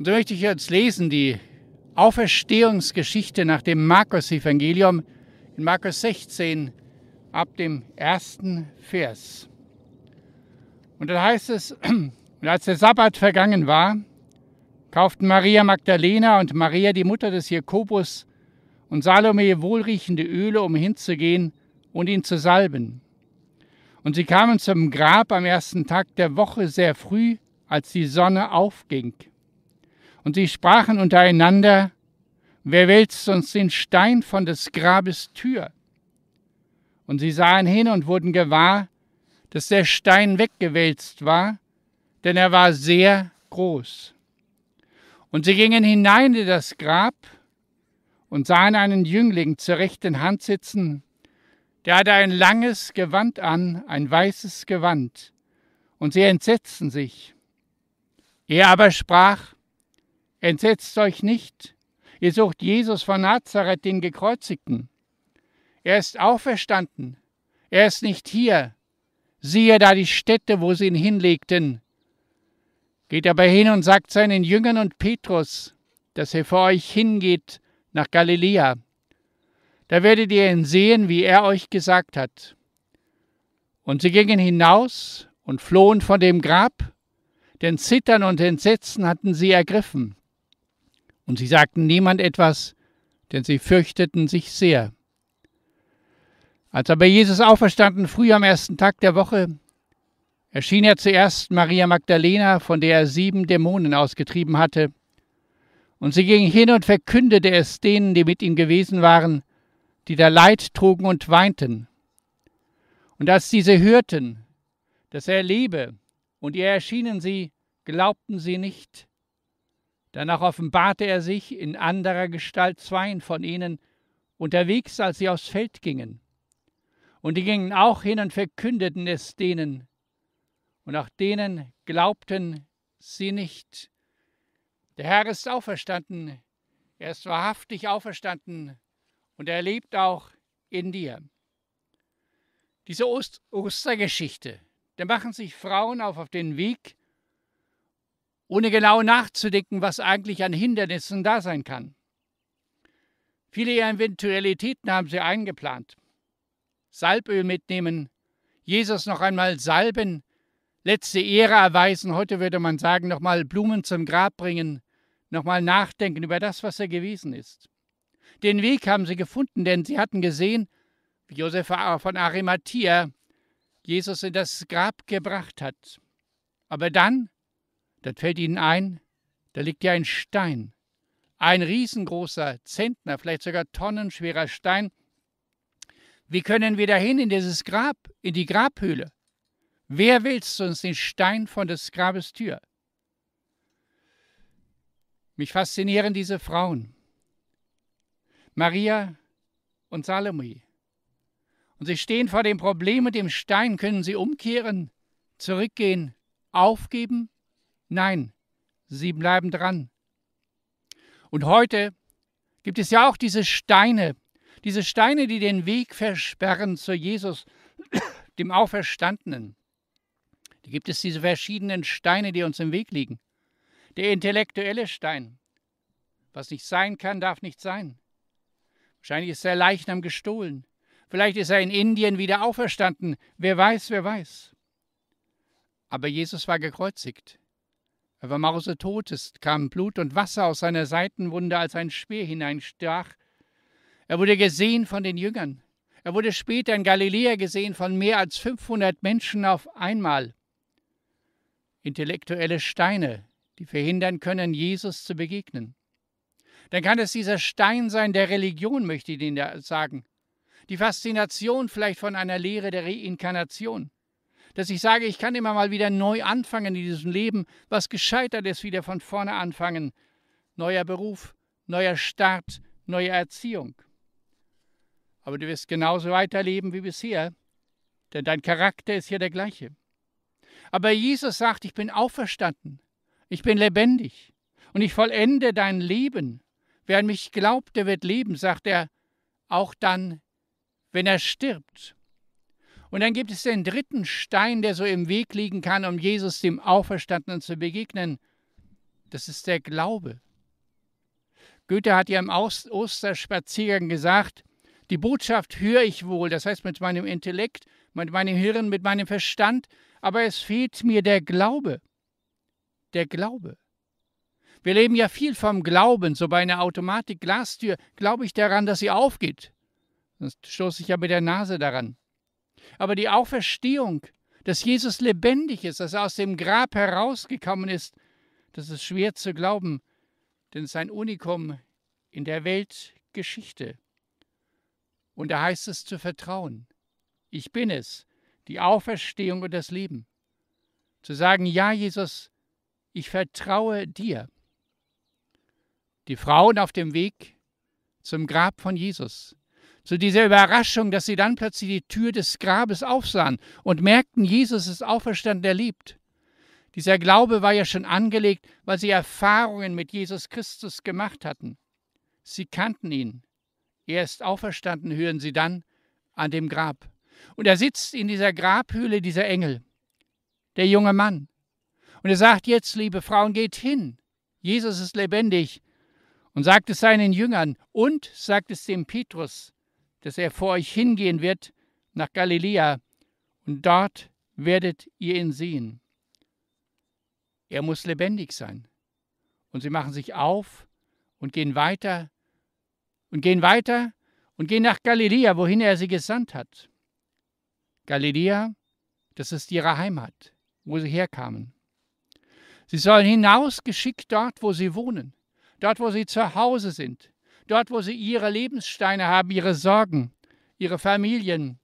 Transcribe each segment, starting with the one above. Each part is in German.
Und so möchte ich jetzt lesen die Auferstehungsgeschichte nach dem Markus-Evangelium in Markus 16 ab dem ersten Vers. Und da heißt es, und als der Sabbat vergangen war, kauften Maria Magdalena und Maria, die Mutter des Jakobus, und Salome wohlriechende Öle, um hinzugehen und ihn zu salben. Und sie kamen zum Grab am ersten Tag der Woche sehr früh, als die Sonne aufging. Und sie sprachen untereinander, wer wälzt uns den Stein von des Grabes Tür? Und sie sahen hin und wurden gewahr, dass der Stein weggewälzt war, denn er war sehr groß. Und sie gingen hinein in das Grab und sahen einen Jüngling zur rechten Hand sitzen, der hatte ein langes Gewand an, ein weißes Gewand, und sie entsetzten sich. Er aber sprach, Entsetzt euch nicht, ihr sucht Jesus von Nazareth, den Gekreuzigten. Er ist auferstanden, er ist nicht hier. Siehe da die Stätte, wo sie ihn hinlegten. Geht aber hin und sagt seinen Jüngern und Petrus, dass er vor euch hingeht nach Galiläa. Da werdet ihr ihn sehen, wie er euch gesagt hat. Und sie gingen hinaus und flohen von dem Grab, denn Zittern und Entsetzen hatten sie ergriffen. Und sie sagten niemand etwas, denn sie fürchteten sich sehr. Als aber Jesus auferstanden früh am ersten Tag der Woche, erschien er zuerst Maria Magdalena, von der er sieben Dämonen ausgetrieben hatte. Und sie ging hin und verkündete es denen, die mit ihm gewesen waren, die da Leid trugen und weinten. Und als diese hörten, dass er lebe, und ihr erschienen sie, glaubten sie nicht. Danach offenbarte er sich in anderer Gestalt zweien von ihnen, unterwegs, als sie aufs Feld gingen. Und die gingen auch hin und verkündeten es denen. Und auch denen glaubten sie nicht. Der Herr ist auferstanden, er ist wahrhaftig auferstanden und er lebt auch in dir. Diese Ost Ostergeschichte, da machen sich Frauen auf, auf den Weg, ohne genau nachzudenken, was eigentlich an Hindernissen da sein kann. Viele Eventualitäten haben sie eingeplant. Salböl mitnehmen, Jesus noch einmal salben, letzte Ehre erweisen, heute würde man sagen, nochmal Blumen zum Grab bringen, nochmal nachdenken über das, was er gewesen ist. Den Weg haben sie gefunden, denn sie hatten gesehen, wie Josef von Arimathea Jesus in das Grab gebracht hat. Aber dann dann fällt ihnen ein, da liegt ja ein Stein, ein riesengroßer Zentner, vielleicht sogar tonnenschwerer Stein. Wie können wir dahin in dieses Grab, in die Grabhöhle? Wer willst uns den Stein von des Grabes Tür? Mich faszinieren diese Frauen. Maria und Salome. Und sie stehen vor dem Problem mit dem Stein. Können sie umkehren, zurückgehen, aufgeben? Nein, sie bleiben dran. Und heute gibt es ja auch diese Steine, diese Steine, die den Weg versperren zu Jesus, dem Auferstandenen. Da gibt es diese verschiedenen Steine, die uns im Weg liegen. Der intellektuelle Stein. Was nicht sein kann, darf nicht sein. Wahrscheinlich ist der Leichnam gestohlen. Vielleicht ist er in Indien wieder auferstanden. Wer weiß, wer weiß. Aber Jesus war gekreuzigt. Er war mausetot, es kam Blut und Wasser aus seiner Seitenwunde, als ein Speer hineinstach. Er wurde gesehen von den Jüngern. Er wurde später in Galiläa gesehen von mehr als 500 Menschen auf einmal. Intellektuelle Steine, die verhindern können, Jesus zu begegnen. Dann kann es dieser Stein sein der Religion, möchte ich Ihnen sagen. Die Faszination vielleicht von einer Lehre der Reinkarnation dass ich sage, ich kann immer mal wieder neu anfangen in diesem Leben, was gescheitert ist, wieder von vorne anfangen. Neuer Beruf, neuer Start, neue Erziehung. Aber du wirst genauso weiterleben wie bisher, denn dein Charakter ist ja der gleiche. Aber Jesus sagt, ich bin auferstanden, ich bin lebendig und ich vollende dein Leben. Wer an mich glaubt, der wird leben, sagt er, auch dann, wenn er stirbt. Und dann gibt es den dritten Stein, der so im Weg liegen kann, um Jesus dem Auferstandenen zu begegnen. Das ist der Glaube. Goethe hat ja im Osterspaziergang gesagt, die Botschaft höre ich wohl, das heißt mit meinem Intellekt, mit meinem Hirn, mit meinem Verstand, aber es fehlt mir der Glaube. Der Glaube. Wir leben ja viel vom Glauben, so bei einer Automatik-Glastür glaube ich daran, dass sie aufgeht. Sonst stoße ich ja mit der Nase daran. Aber die Auferstehung, dass Jesus lebendig ist, dass er aus dem Grab herausgekommen ist, das ist schwer zu glauben, denn es ist ein Unikum in der Weltgeschichte. Und da heißt es zu vertrauen. Ich bin es, die Auferstehung und das Leben. Zu sagen, ja, Jesus, ich vertraue dir. Die Frauen auf dem Weg zum Grab von Jesus, zu dieser Überraschung, dass sie dann plötzlich die Tür des Grabes aufsahen und merkten, Jesus ist auferstanden, er liebt. Dieser Glaube war ja schon angelegt, weil sie Erfahrungen mit Jesus Christus gemacht hatten. Sie kannten ihn. Er ist auferstanden, hören sie dann an dem Grab. Und er sitzt in dieser Grabhöhle, dieser Engel, der junge Mann. Und er sagt jetzt, liebe Frauen, geht hin. Jesus ist lebendig. Und sagt es seinen Jüngern und sagt es dem Petrus, dass er vor euch hingehen wird nach Galiläa und dort werdet ihr ihn sehen. Er muss lebendig sein. Und sie machen sich auf und gehen weiter und gehen weiter und gehen nach Galiläa, wohin er sie gesandt hat. Galiläa, das ist ihre Heimat, wo sie herkamen. Sie sollen hinausgeschickt dort, wo sie wohnen, dort, wo sie zu Hause sind, dort, wo sie ihre Lebenssteine haben, ihre Sorgen, ihre Familien,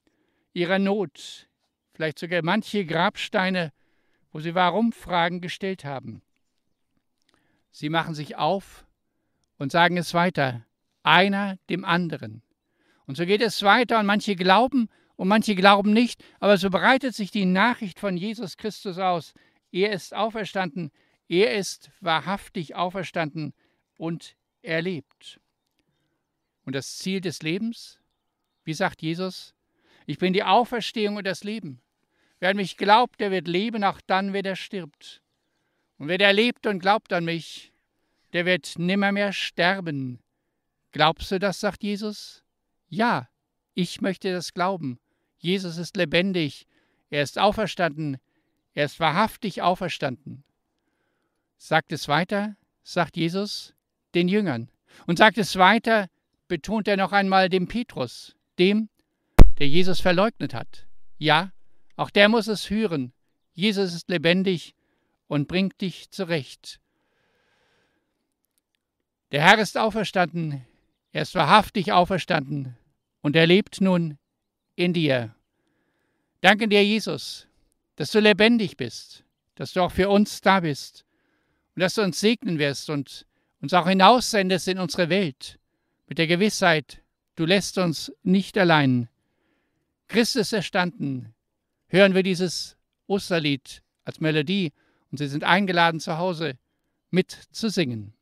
ihre Not, vielleicht sogar manche Grabsteine, wo sie Warum-Fragen gestellt haben. Sie machen sich auf und sagen es weiter, einer dem anderen. Und so geht es weiter und manche glauben und manche glauben nicht, aber so breitet sich die Nachricht von Jesus Christus aus. Er ist auferstanden, er ist wahrhaftig auferstanden und er lebt. Und das Ziel des Lebens, wie sagt Jesus, ich bin die Auferstehung und das Leben. Wer an mich glaubt, der wird leben, auch dann, wenn er stirbt. Und wer der lebt und glaubt an mich, der wird nimmermehr sterben. Glaubst du das, sagt Jesus? Ja, ich möchte das glauben. Jesus ist lebendig, er ist auferstanden, er ist wahrhaftig auferstanden. Sagt es weiter, sagt Jesus den Jüngern. Und sagt es weiter, betont er noch einmal dem Petrus, dem, der Jesus verleugnet hat. Ja, auch der muss es hören. Jesus ist lebendig und bringt dich zurecht. Der Herr ist auferstanden, er ist wahrhaftig auferstanden und er lebt nun in dir. Danke dir, Jesus, dass du lebendig bist, dass du auch für uns da bist und dass du uns segnen wirst und uns auch hinaussendest in unsere Welt mit der Gewissheit, du lässt uns nicht allein. Christus erstanden, hören wir dieses Osterlied als Melodie und Sie sind eingeladen zu Hause mit zu singen.